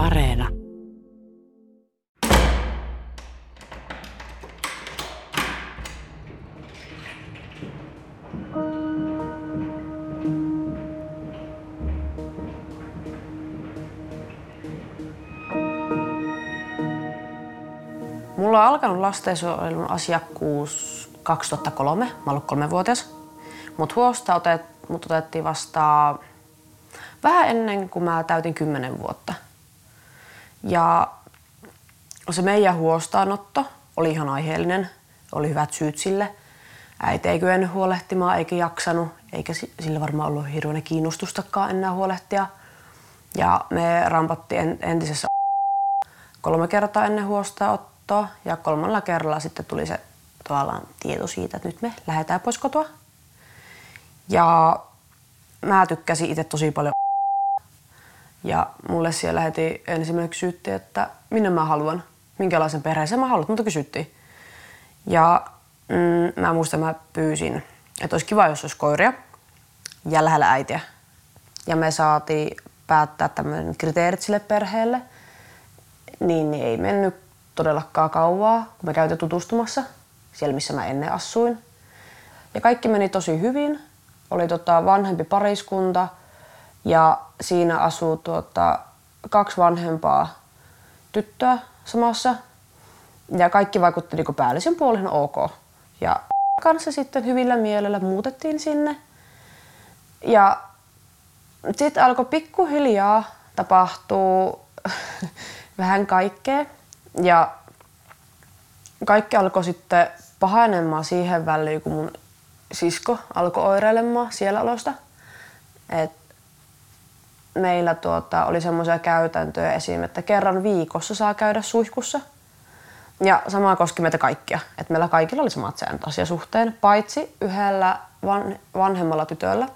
Areena. Mulla on alkanut lastensuojelun asiakkuus 2003. Mä ollut kolmevuotias. Mut huosta otet, mut otettiin vasta vähän ennen kuin mä täytin 10 vuotta. Ja se meidän huostaanotto oli ihan aiheellinen. Oli hyvät syyt sille. Äiti ei kyennyt huolehtimaan eikä jaksanut, eikä sillä varmaan ollut hirveän kiinnostustakaan enää huolehtia. Ja me rampattiin entisessä kolme kertaa ennen huostaanottoa ja kolmannella kerralla sitten tuli se tavallaan tieto siitä, että nyt me lähdetään pois kotoa. Ja mä tykkäsin itse tosi paljon ja mulle siellä heti ensimmäinen kysyttiin, että minne mä haluan, minkälaisen perheeseen mä haluan, mutta kysyttiin. Ja mm, mä muistan, mä pyysin, että olisi kiva, jos olisi koiria ja lähellä äitiä. Ja me saatiin päättää tämmöinen kriteerit sille perheelle. Niin, niin ei mennyt todellakaan kauaa, kun me käytiin tutustumassa siellä, missä mä ennen asuin. Ja kaikki meni tosi hyvin. Oli tota vanhempi pariskunta ja siinä asuu tuota, kaksi vanhempaa tyttöä samassa. Ja kaikki vaikutti niin päällisin puolin ok. Ja kanssa sitten hyvillä mielellä muutettiin sinne. Ja sitten alkoi pikkuhiljaa tapahtuu vähän kaikkea. Ja kaikki alkoi sitten pahenemaan siihen väliin, kun mun sisko alkoi oireilemaan siellä olosta. Et meillä tuota, oli semmoisia käytäntöjä esim. että kerran viikossa saa käydä suihkussa. Ja sama koski meitä kaikkia. Että meillä kaikilla oli samat säännöt asiasuhteen, paitsi yhdellä van, vanhemmalla tytöllä.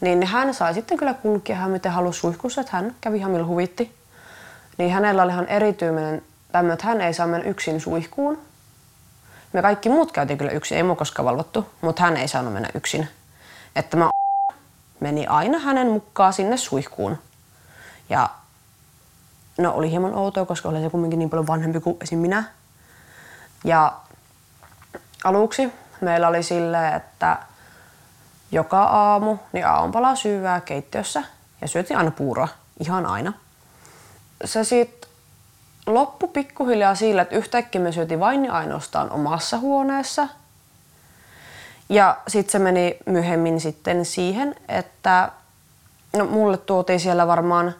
Niin hän sai sitten kyllä kulkea hän miten halusi suihkussa, että hän kävi ihan millä huvitti. Niin hänellä oli ihan erityinen tämmöinen, että hän ei saa mennä yksin suihkuun. Me kaikki muut käytiin kyllä yksin, ei mua koskaan valvottu, mutta hän ei saanut mennä yksin. Että mä meni aina hänen mukaan sinne suihkuun. Ja no oli hieman outoa, koska oli se kumminkin niin paljon vanhempi kuin esim. minä. Ja aluksi meillä oli silleen, että joka aamu niin aamupala syyvää keittiössä ja syötiin aina puuroa. Ihan aina. Se sitten loppu pikkuhiljaa sillä, että yhtäkkiä me syötiin vain ja ainoastaan omassa huoneessa – ja sitten se meni myöhemmin sitten siihen, että no, mulle tuotiin siellä varmaan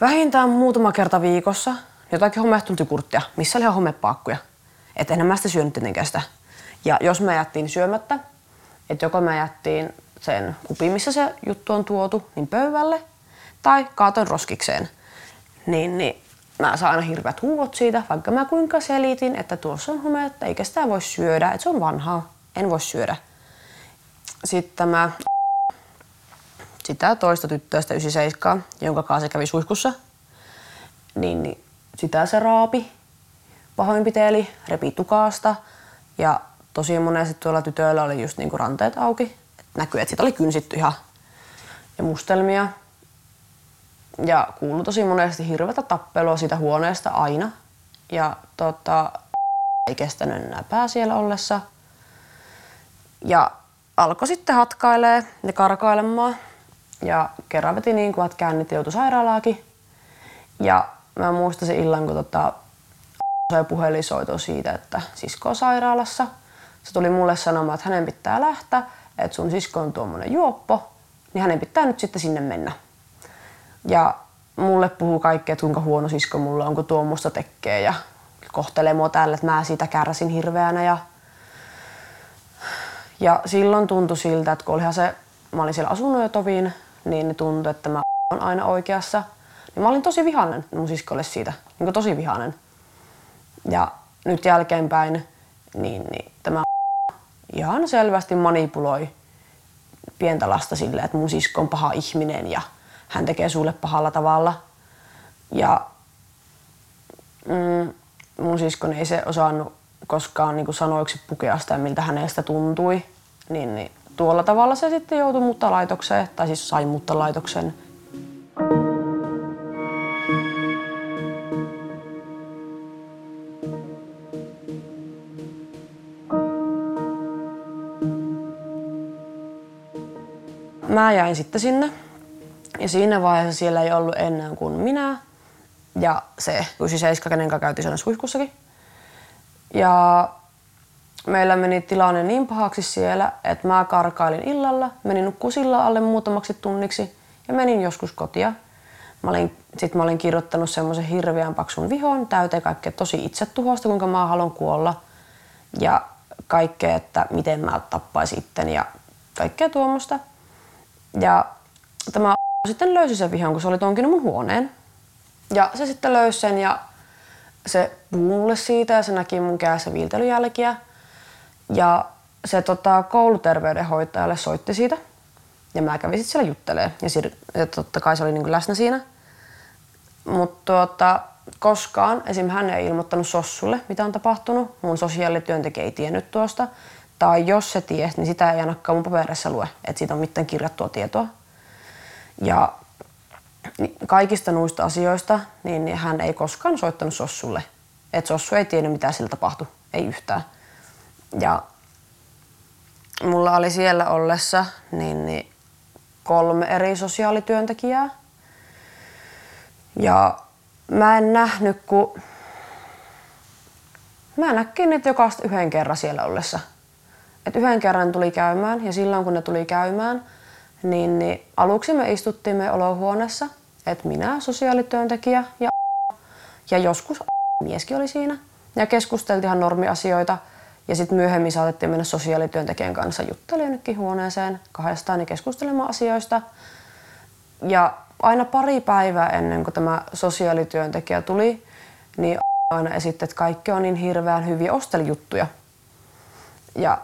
vähintään muutama kerta viikossa jotakin homehtuntikurttia, missä oli ihan homepaakkuja. Että mä sitä syönyt tietenkään sitä. Ja jos me jättiin syömättä, että joko me jättiin sen kupin, missä se juttu on tuotu, niin pöydälle, tai kaaton roskikseen, niin, niin mä saan aina hirveät huuvot siitä, vaikka mä kuinka selitin, että tuossa on hometta, eikä sitä voi syödä, että se on vanhaa en voi syödä. Sitten tämä sitä toista tyttöä, sitä 97, jonka kanssa se kävi suihkussa, niin, niin sitä se raapi, pahoinpiteli, repi tukaasta ja tosi monesti tuolla tytöillä oli just niinku ranteet auki. Et näkyy, että siitä oli kynsitty ihan ja mustelmia. Ja kuului tosi monesti hirveätä tappelua siitä huoneesta aina. Ja tota, ei kestänyt enää pää siellä ollessa – ja alkoi sitten hatkailee ja karkailemaan. Ja kerran veti niin kuin, että käynnit joutui sairaalaakin. Ja mä muistan sen illan, kun tota, sai puhelinsoito siitä, että sisko on sairaalassa. Se tuli mulle sanomaan, että hänen pitää lähteä, että sun sisko on tuommoinen juoppo, niin hänen pitää nyt sitten sinne mennä. Ja mulle puhuu kaikki, että kuinka huono sisko mulla on, kun tuommoista tekee ja kohtelee mua tällä, että mä siitä kärsin hirveänä ja ja silloin tuntui siltä, että kun olihan se, mä olin siellä asunut jo toviin, niin tuntui, että mä on aina oikeassa. Niin mä olin tosi vihainen mun siskolle siitä, niin tosi vihainen. Ja nyt jälkeenpäin, niin, niin tämä ihan selvästi manipuloi pientä lasta silleen, että mun sisko on paha ihminen ja hän tekee sulle pahalla tavalla. Ja mm, mun siskon ei se osannut koskaan niin sanoiksi pukea sitä, miltä hänestä tuntui niin, niin tuolla tavalla se sitten joutui muuttolaitokseen, tai siis sai muuttolaitoksen. Mä jäin sitten sinne ja siinä vaiheessa siellä ei ollut enää kuin minä ja se 97, kenen kanssa käytiin siellä suihkussakin. Ja meillä meni tilanne niin pahaksi siellä, että mä karkailin illalla, menin nukkusilla alle muutamaksi tunniksi ja menin joskus kotia. Mä olin, sit mä olin kirjoittanut semmoisen hirveän paksun vihon täyteen kaikkea tosi itsetuhosta, kuinka mä haluan kuolla. Ja kaikkea, että miten mä tappaisin itteni ja kaikkea tuommoista. Ja tämä sitten löysi sen vihon, kun se oli tonkinut mun huoneen. Ja se sitten löysi sen ja se puhui mulle siitä ja se näki mun kädessä viiltelyjälkiä. Ja se tota, kouluterveydenhoitajalle soitti siitä. Ja mä kävin sitten siellä juttelee. Ja, sir- ja totta kai se oli niinku läsnä siinä. Mutta tuota, koskaan esim. hän ei ilmoittanut Sossulle, mitä on tapahtunut. Mun sosiaalityöntekijä ei tiennyt tuosta. Tai jos se tiesi, niin sitä ei ainakaan mun paperissa lue, että siitä on mitään kirjattua tietoa. Ja kaikista noista asioista, niin hän ei koskaan soittanut Sossulle. Että Sossu ei tiennyt, mitä sillä tapahtui. Ei yhtään. Ja mulla oli siellä ollessa niin, niin kolme eri sosiaalityöntekijää. Ja mä en nähnyt, kun mä näkin niitä jokaista yhden kerran siellä ollessa. Et yhden kerran tuli käymään ja silloin kun ne tuli käymään, niin, niin aluksi me istuttiin me olohuoneessa, että minä, sosiaalityöntekijä ja, ja joskus mieskin oli siinä. Ja keskusteltiin ihan normiasioita ja sitten myöhemmin saatettiin mennä sosiaalityöntekijän kanssa juttelemaan jonnekin huoneeseen kahdestaan ja keskustelemaan asioista. Ja aina pari päivää ennen kuin tämä sosiaalityöntekijä tuli, niin aina esitti, että kaikki on niin hirveän hyviä ostelijuttuja. Ja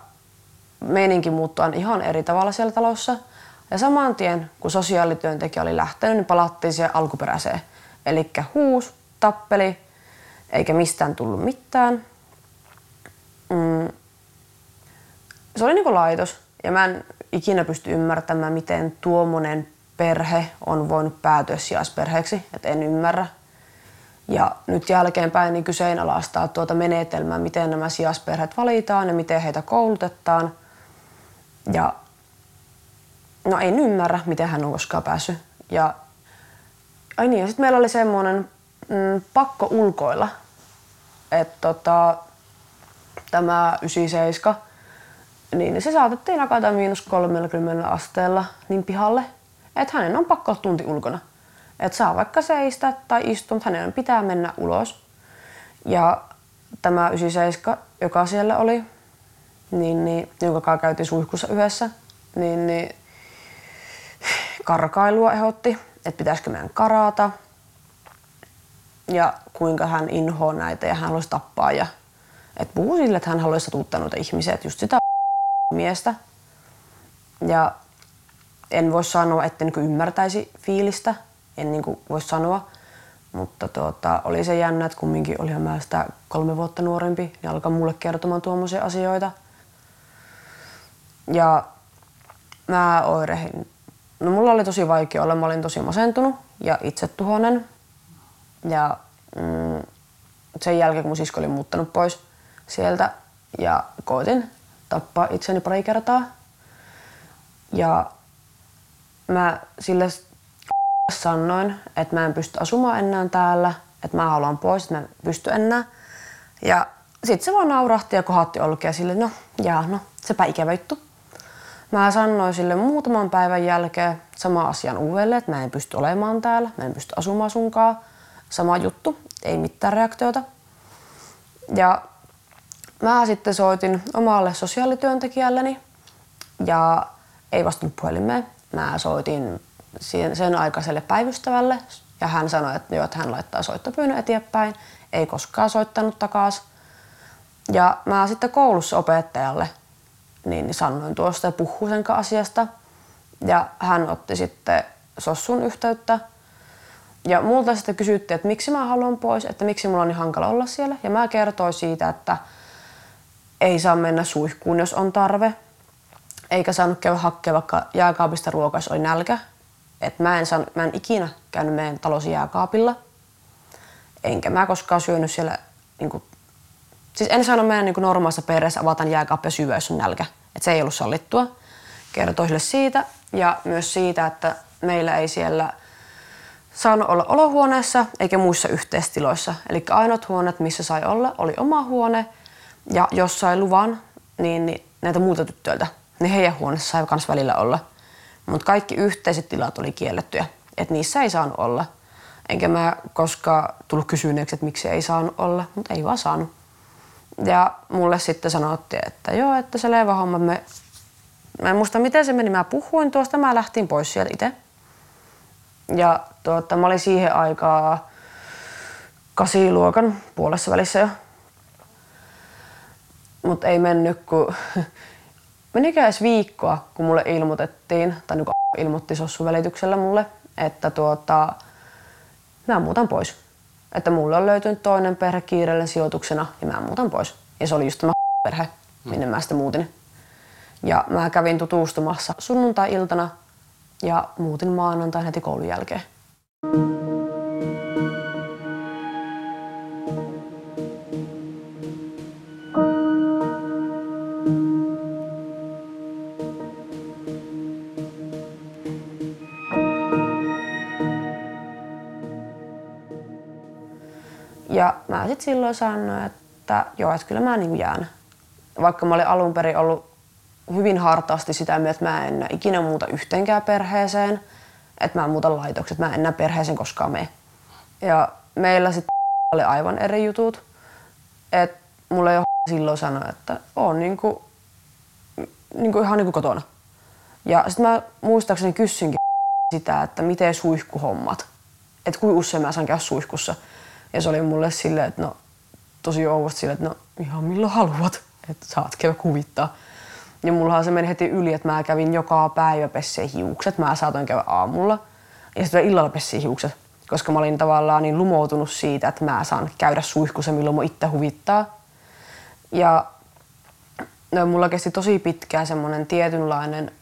meininki muuttui ihan eri tavalla siellä talossa. Ja saman tien, kun sosiaalityöntekijä oli lähtenyt, niin palattiin siihen alkuperäiseen. Eli huus, tappeli, eikä mistään tullut mitään. Mm. Se oli niinku laitos. Ja mä en ikinä pysty ymmärtämään, miten tuommoinen perhe on voinut päätyä sijaisperheeksi. Et en ymmärrä. Ja nyt jälkeenpäin niin kyseenalaistaa tuota menetelmää, miten nämä sijaisperheet valitaan ja miten heitä koulutetaan. Ja no en ymmärrä, miten hän on koskaan päässyt. Ja, ai niin, ja sitten meillä oli semmoinen mm, pakko ulkoilla. Että tota, tämä 97, niin se saatettiin nakata miinus 30 asteella niin pihalle, että hänen on pakko olla tunti ulkona. Että saa vaikka seistä tai istua, mutta hänen pitää mennä ulos. Ja tämä 97, joka siellä oli, niin, niin, jonka kanssa käytiin suihkussa yhdessä, niin, niin karkailua ehdotti, että pitäisikö meidän karata ja kuinka hän inhoaa näitä ja hän haluaisi tappaa ja et puhuu sille, että hän haluaisi satuttaa noita ihmisiä, että just sitä miestä. Ja en voi sanoa, että niin ymmärtäisi fiilistä, en niin voi sanoa, mutta tuota, oli se jännä, että kumminkin olihan mä sitä kolme vuotta nuorempi, niin alkaa mulle kertomaan tuommoisia asioita. Ja mä oirehin. No mulla oli tosi vaikea olla, mä olin tosi masentunut ja itsetuhoinen. Ja mm, sen jälkeen, kun mun sisko oli muuttanut pois sieltä ja koitin tappaa itseni pari kertaa. Ja mä sille sanoin, että mä en pysty asumaan enää täällä, että mä haluan pois, että mä en pysty enää. Ja sitten se vaan naurahti ja kohatti olkea sille, no jaa, no sepä ikävä juttu. Mä sanoin sille muutaman päivän jälkeen sama asian uudelleen, että mä en pysty olemaan täällä, mä en pysty asumaan sunkaan. Sama juttu, ei mitään reaktiota. Ja mä sitten soitin omalle sosiaalityöntekijälleni ja ei vastannut puhelimeen. Mä soitin sen aikaiselle päivystävälle ja hän sanoi, että, jo, että hän laittaa soittopyynnön eteenpäin. Ei koskaan soittanut takaisin. Ja mä sitten koulussa opettajalle niin sanoin tuosta ja puhuin asiasta. Ja hän otti sitten Sossun yhteyttä. Ja multa sitten kysyttiin, että miksi mä haluan pois, että miksi mulla on niin hankala olla siellä. Ja mä kertoin siitä, että ei saa mennä suihkuun, jos on tarve. Eikä saanut käydä hakkea vaikka jääkaapista ruokaa, jos oli nälkä. Et mä, en saanut, mä en ikinä käynyt meidän talos jääkaapilla. Enkä mä koskaan syönyt siellä niin kuin, Siis en sano meidän niin normaalissa perheessä avataan jääkaappia syödä, jos on nälkä. Et se ei ollut sallittua. kertoi sille siitä ja myös siitä, että meillä ei siellä saanut olla olohuoneessa eikä muissa yhteistiloissa. Eli ainoat huoneet, missä sai olla, oli oma huone ja jos sai luvan, niin, niin näitä muuta tyttöiltä, niin heidän huoneessa sai myös välillä olla. Mutta kaikki yhteiset tilat oli kiellettyjä, että niissä ei saanut olla. Enkä mä koskaan tullut kysyneeksi, että miksi ei saanut olla, mutta ei vaan saanut. Ja mulle sitten sanottiin, että joo, että se leva homma, me... mä en muista miten se meni, mä puhuin tuosta, mä lähtin pois sieltä itse. Ja tuota, mä olin siihen aikaa kasiluokan puolessa välissä jo. Mutta ei mennyt, kun menikö edes viikkoa, kun mulle ilmoitettiin, tai niin ilmoitti sossun välityksellä mulle, että tuota, mä muutan pois. Että mulle on löytynyt toinen perhe kiireellen sijoituksena ja mä muutan pois. Ja se oli just tämä perhe, minne mä sitten muutin. Ja mä kävin tutustumassa sunnuntai-iltana ja muutin maanantai heti koulun jälkeen. Sitten silloin sanoin, että joo, että kyllä mä niin jään. Vaikka mä olin alun perin ollut hyvin hartaasti sitä mieltä, että mä en ikinä muuta yhteenkään perheeseen, että mä muuta laitokset, mä en enää perheeseen koskaan mene. Ja meillä sitten oli aivan eri jutut. että mulle jo silloin sanoi, että on niinku, niinku ihan niinku kotona. Ja sitten mä muistaakseni kysynkin sitä, että miten suihkuhommat. Että kuinka usein mä saan käydä suihkussa. Ja se oli mulle silleen, että no tosi ouvosti silleen, että no ihan milloin haluat, että saat käydä kuvittaa. Ja mullahan se meni heti yli, että mä kävin joka päivä pessee hiukset. Mä saatoin käydä aamulla ja sitten illalla pessii hiukset. Koska mä olin tavallaan niin lumoutunut siitä, että mä saan käydä suihkussa milloin mun itse huvittaa. Ja no, mulla kesti tosi pitkään semmonen tietynlainen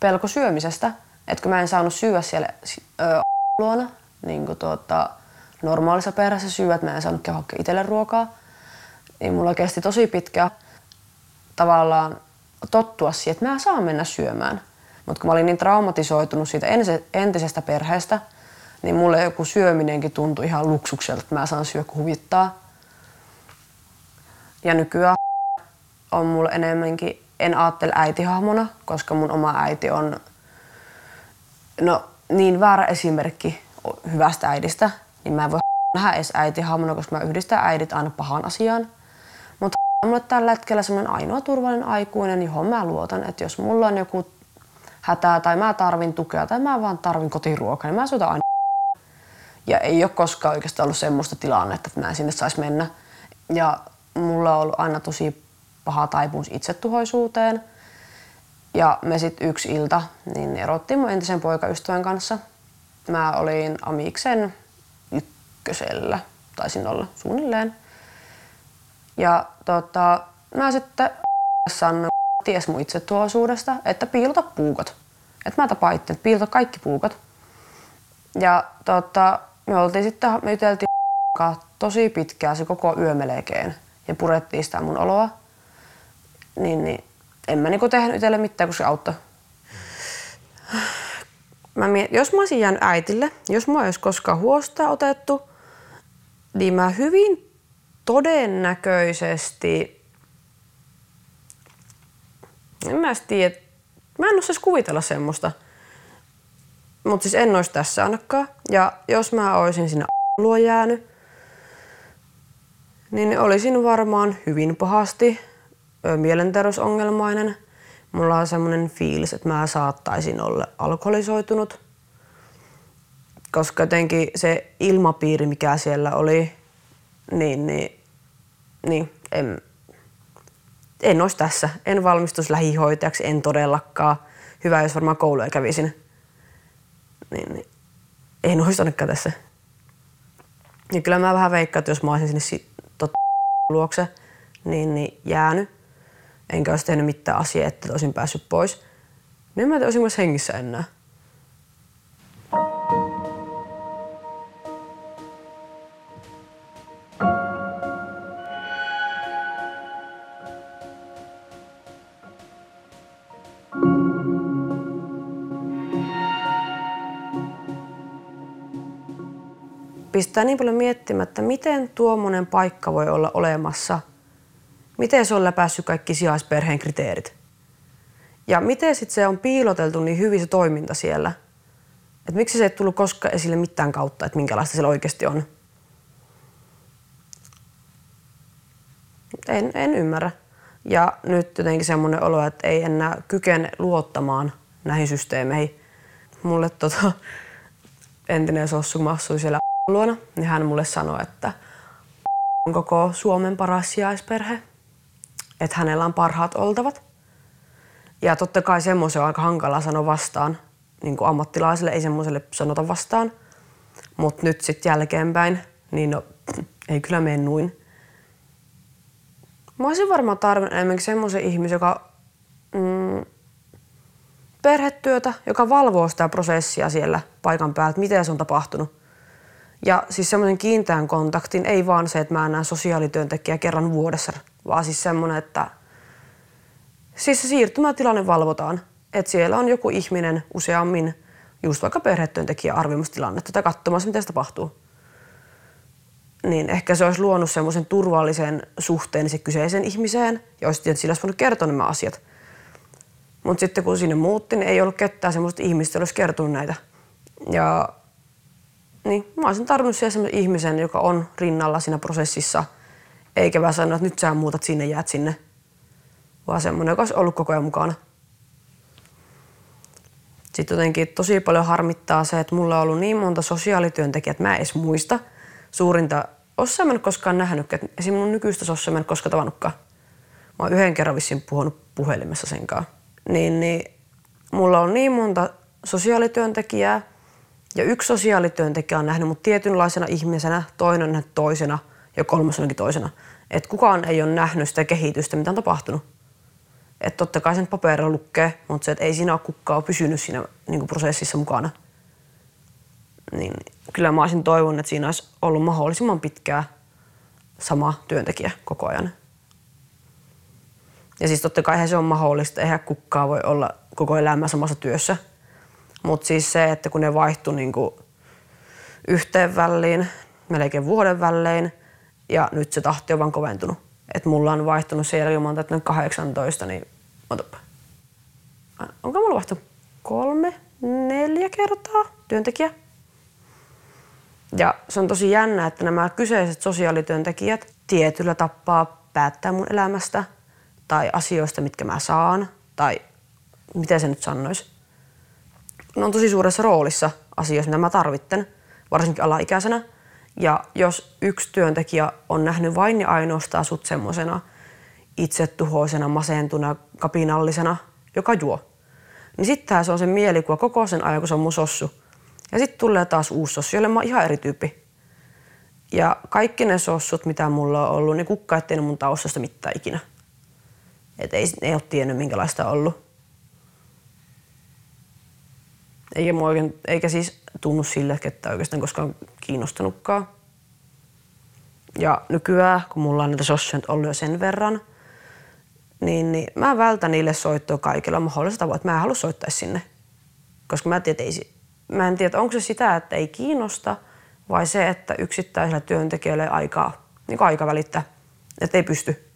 pelko syömisestä. Että kun mä en saanut syödä siellä ö, luona, niin kuin tuota, normaalissa perheessä syödä, että mä en saanut käydä itselle ruokaa, niin mulla kesti tosi pitkään tavallaan tottua siihen, että mä saan mennä syömään. Mutta kun mä olin niin traumatisoitunut siitä entisestä perheestä, niin mulle joku syöminenkin tuntui ihan luksukselta, että mä saan syö kun huvittaa. Ja nykyään on mulle enemmänkin, en ajattele äitihahmona, koska mun oma äiti on no, niin väärä esimerkki hyvästä äidistä, niin mä en voi nähdä edes äitihahmona, koska mä yhdistän äidit aina pahan asiaan. Mutta mulle tällä hetkellä semmoinen ainoa turvallinen aikuinen, johon mä luotan, että jos mulla on joku hätää tai mä tarvin tukea tai mä vaan tarvin kotiruokaa, niin mä soitan aina. Ja ei ole koskaan oikeastaan ollut semmoista tilannetta, että mä en sinne saisi mennä. Ja mulla on ollut aina tosi paha taipumus itsetuhoisuuteen. Ja me sitten yksi ilta niin erottiin mun entisen poikaystävän kanssa. Mä olin Amiksen ykkösellä, taisin olla suunnilleen. Ja tota, mä sitten sanoin, ties mun itsetuosuudesta, että piilota puukot. Että mä tapaan itse, että piilota kaikki puukot. Ja tota, me oltiin sitten, me juteltiin tosi pitkään se koko yö melkein ja purettiin sitä mun oloa. Niin, niin en mä niinku tehnyt itselle mitään, kun se auttoi. Mä miet, jos mä olisin jäänyt äitille, jos mä olisi koskaan huosta otettu, niin mä hyvin todennäköisesti, en mä tiedä, mä en osaisi kuvitella semmoista. Mutta siis en olisi tässä ainakaan. Ja jos mä olisin sinne luo jäänyt, niin olisin varmaan hyvin pahasti mielenterveysongelmainen. Mulla on semmoinen fiilis, että mä saattaisin olla alkoholisoitunut. Koska jotenkin se ilmapiiri, mikä siellä oli, niin, niin, niin en, en olisi tässä. En valmistus lähihoitajaksi, en todellakaan. Hyvä, jos varmaan kouluja kävisin. Niin, niin en olisi ainakaan tässä. Ja kyllä mä vähän veikkaan, että jos mä olisin sinne tot, luokse, niin, niin jäänyt, enkä olisi tehnyt mitään asiaa, että olisin päässyt pois, niin mä olisin myös hengissä enää. Pistää niin paljon miettimään, että miten tuommoinen paikka voi olla olemassa. Miten se on läpässyt kaikki sijaisperheen kriteerit. Ja miten sitten se on piiloteltu niin hyvin se toiminta siellä. Että miksi se ei tullut koskaan esille mitään kautta, että minkälaista siellä oikeasti on. En, en ymmärrä. Ja nyt jotenkin semmoinen olo, että ei enää kykene luottamaan näihin systeemeihin. Mulle tota, entinen sossu, siellä luona, niin hän mulle sanoi, että on koko Suomen paras sijaisperhe. Että hänellä on parhaat oltavat. Ja totta kai semmoisen on aika hankala sanoa vastaan. Niin kuin ammattilaiselle ei semmoiselle sanota vastaan. Mutta nyt sitten jälkeenpäin, niin no, ei kyllä mene noin. Mä olisin varmaan tarvinnut enemmänkin semmoisen ihmisen, joka mm, perhetyötä, joka valvoo sitä prosessia siellä paikan päällä, että miten se on tapahtunut. Ja siis semmoisen kiinteän kontaktin, ei vaan se, että mä näen sosiaalityöntekijä kerran vuodessa, vaan siis semmoinen, että siis se siirtymätilanne valvotaan. Että siellä on joku ihminen useammin, just vaikka perhetyöntekijä arvioimassa tai katsomassa, mitä se tapahtuu niin ehkä se olisi luonut semmoisen turvallisen suhteen se kyseisen ihmiseen ja olisi tietysti sillä olisi voinut kertoa nämä asiat. Mutta sitten kun sinne muutti, niin ei ollut ketään semmoista ihmistä, olisi kertonut näitä. Ja niin, mä olisin tarvinnut siellä semmoisen ihmisen, joka on rinnalla siinä prosessissa, eikä vaan sanoa, että nyt sä muutat sinne, jäät sinne. Vaan semmoinen, joka olisi ollut koko ajan mukana. Sitten jotenkin tosi paljon harmittaa se, että mulla on ollut niin monta sosiaalityöntekijää, että mä en edes muista suurinta Ossa mä en koskaan nähnyt, että esim. mun nykyistä Sossa mä en koskaan tavannutkaan. Mä oon yhden kerran vissiin puhunut puhelimessa senkaan. Niin, niin mulla on niin monta sosiaalityöntekijää ja yksi sosiaalityöntekijä on nähnyt mut tietynlaisena ihmisenä, toinen on toisena ja kolmas onkin toisena. Että kukaan ei ole nähnyt sitä kehitystä, mitä on tapahtunut. Että totta kai sen paperilla lukee, mutta se, että ei siinä ole kukaan pysynyt siinä niin prosessissa mukana – niin kyllä mä olisin toivonut, että siinä olisi ollut mahdollisimman pitkää sama työntekijä koko ajan. Ja siis totta kai se on mahdollista, eihän kukaan voi olla koko elämä samassa työssä. Mutta siis se, että kun ne vaihtui niinku yhteen väliin, melkein vuoden välein, ja nyt se tahti on vaan koventunut. Et mulla on vaihtunut sen jälkeen, että 18, niin otapa. Onko mulla vaihtunut kolme, neljä kertaa työntekijä? Ja se on tosi jännä, että nämä kyseiset sosiaalityöntekijät tietyllä tapaa päättää mun elämästä tai asioista, mitkä mä saan tai miten se nyt sanoisi. Ne on tosi suuressa roolissa asioissa, mitä mä tarvitten, varsinkin alaikäisenä. Ja jos yksi työntekijä on nähnyt vain ja ainoastaan sut semmoisena itsetuhoisena, masentuna, kapinallisena, joka juo, niin sitten se on se mielikuva koko sen ajan, kun se on mun sossu ja sitten tulee taas uusi sossu, jolle mä oon ihan eri tyyppi. Ja kaikki ne sossut, mitä mulla on ollut, niin kukka ei mun taustasta mitään ikinä. Et ei, ei ole tiennyt, minkälaista on ollut. Eikä, oikein, eikä siis tunnu sille, että oikeastaan koskaan kiinnostanutkaan. Ja nykyään, kun mulla on näitä sossuja ollut jo sen verran, niin, niin mä vältän niille soittoa kaikilla mahdollisilla tavoilla, että mä en halua soittaa sinne. Koska mä tiedän, että ei, mä en tiedä, onko se sitä, että ei kiinnosta vai se, että yksittäisellä työntekijällä aikaa, niin aika välittää, että ei pysty.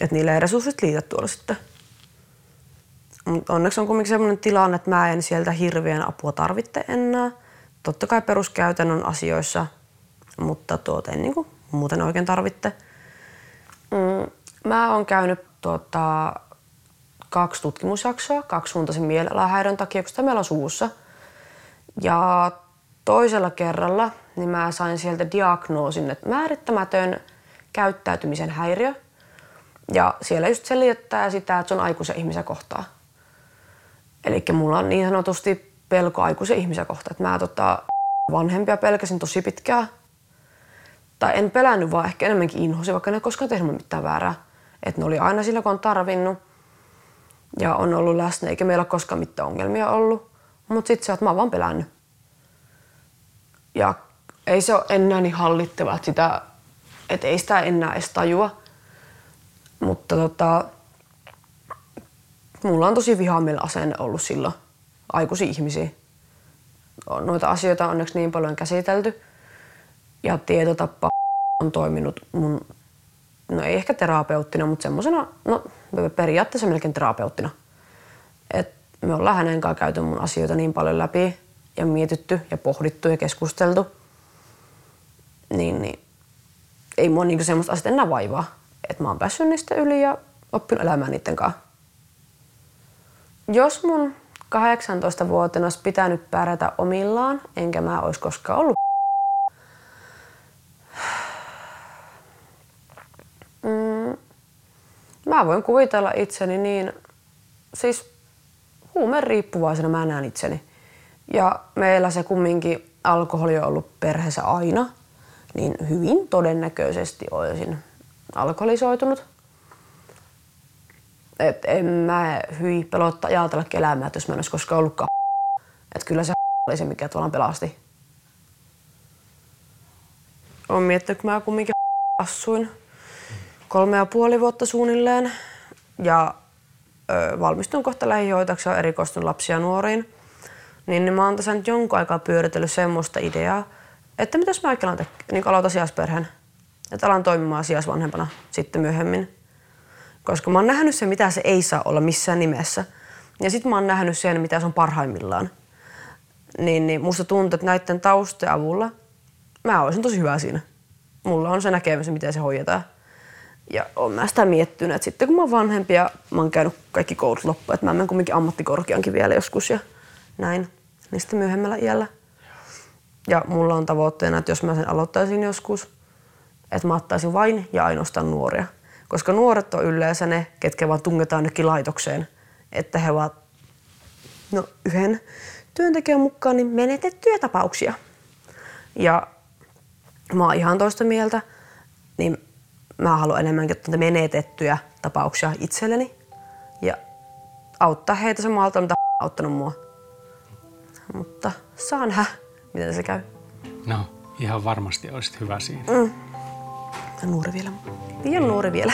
Että niillä ei resurssit liitä tuolla sitten. Onneksi on kuitenkin sellainen tilanne, että mä en sieltä hirveän apua tarvitse enää. Totta kai peruskäytännön asioissa, mutta tuota, en niin kuin muuten oikein tarvitse. Mm, mä oon käynyt tuota, kaksi tutkimusjaksoa kaksisuuntaisen mielialahäiriön takia, sitä meillä on suussa – ja toisella kerralla niin mä sain sieltä diagnoosin, että määrittämätön käyttäytymisen häiriö. Ja siellä just selittää sitä, että se on aikuisen ihmisen kohtaa. Eli mulla on niin sanotusti pelko aikuisen ihmisen kohtaa. Että mä tota, vanhempia pelkäsin tosi pitkään. Tai en pelännyt, vaan ehkä enemmänkin inhosin, vaikka ne ei koskaan tehnyt mitään väärää. Että ne oli aina sillä, kun on tarvinnut. Ja on ollut läsnä, eikä meillä ole koskaan mitään ongelmia ollut. Mutta sitten se, että mä oon vaan pelännyt. Ja ei se ole enää niin hallittava, että, sitä, että ei sitä enää edes tajua. Mutta tota, mulla on tosi vihamielinen asenne ollut silloin aikuisia ihmisiä. Noita asioita on onneksi niin paljon käsitelty. Ja tietotappa on toiminut mun, no ei ehkä terapeuttina, mutta semmoisena, no periaatteessa melkein terapeuttina. Et me ollaan hänen kanssa käyty mun asioita niin paljon läpi ja mietitty ja pohdittu ja keskusteltu. Niin, niin ei mua niinku semmoista asiat enää vaivaa. Että mä oon päässyt niistä yli ja oppinut elämään niiden kanssa. Jos mun 18-vuotiaana olisi pitänyt pärjätä omillaan, enkä mä olisi koskaan ollut mm, mä voin kuvitella itseni niin, siis huumen riippuvaisena mä näen itseni. Ja meillä se kumminkin alkoholi on ollut perheessä aina, niin hyvin todennäköisesti olisin alkoholisoitunut. Et en mä hyi pelottaa ajatella elämää, jos mä en olisi koskaan ollutkaan. Et kyllä se oli se, mikä tuolla pelasti. Olen miettinyt, kun mä kumminkin assuin kolme ja puoli vuotta suunnilleen ja ö, valmistun kohta lähihoitajaksi ja erikoistun lapsia nuoriin. Niin, niin mä oon tässä nyt jonkun aikaa pyöritellyt semmoista ideaa, että mitäs mä alan te- niin aloitan sijaisperheen. Että alan toimimaan sijaisvanhempana sitten myöhemmin. Koska mä oon nähnyt sen, mitä se ei saa olla missään nimessä. Ja sitten mä oon nähnyt sen, mitä se on parhaimmillaan. Niin, niin musta tuntuu, että näiden taustojen avulla mä olisin tosi hyvä siinä. Mulla on se näkemys, miten se hoidetaan. Ja oon mä sitä miettinyt, että sitten kun mä oon vanhempi ja mä oon käynyt kaikki koulut loppuun, että mä menen kumminkin ammattikorkeankin vielä joskus ja näin, niin sitten myöhemmällä iällä. Ja mulla on tavoitteena, että jos mä sen aloittaisin joskus, että mä ottaisin vain ja ainoastaan nuoria. Koska nuoret on yleensä ne, ketkä vaan tungetaan nytkin laitokseen, että he ovat no, yhden työntekijän mukaan niin menetettyjä tapauksia. Ja mä oon ihan toista mieltä, niin mä haluan enemmänkin ottaa menetettyjä tapauksia itselleni ja auttaa heitä samalta, mitä auttanut mua. Mutta saa nähdä, miten se käy. No, ihan varmasti olisit hyvä siinä. Mm. Ja nuori vielä. Liian nuori vielä.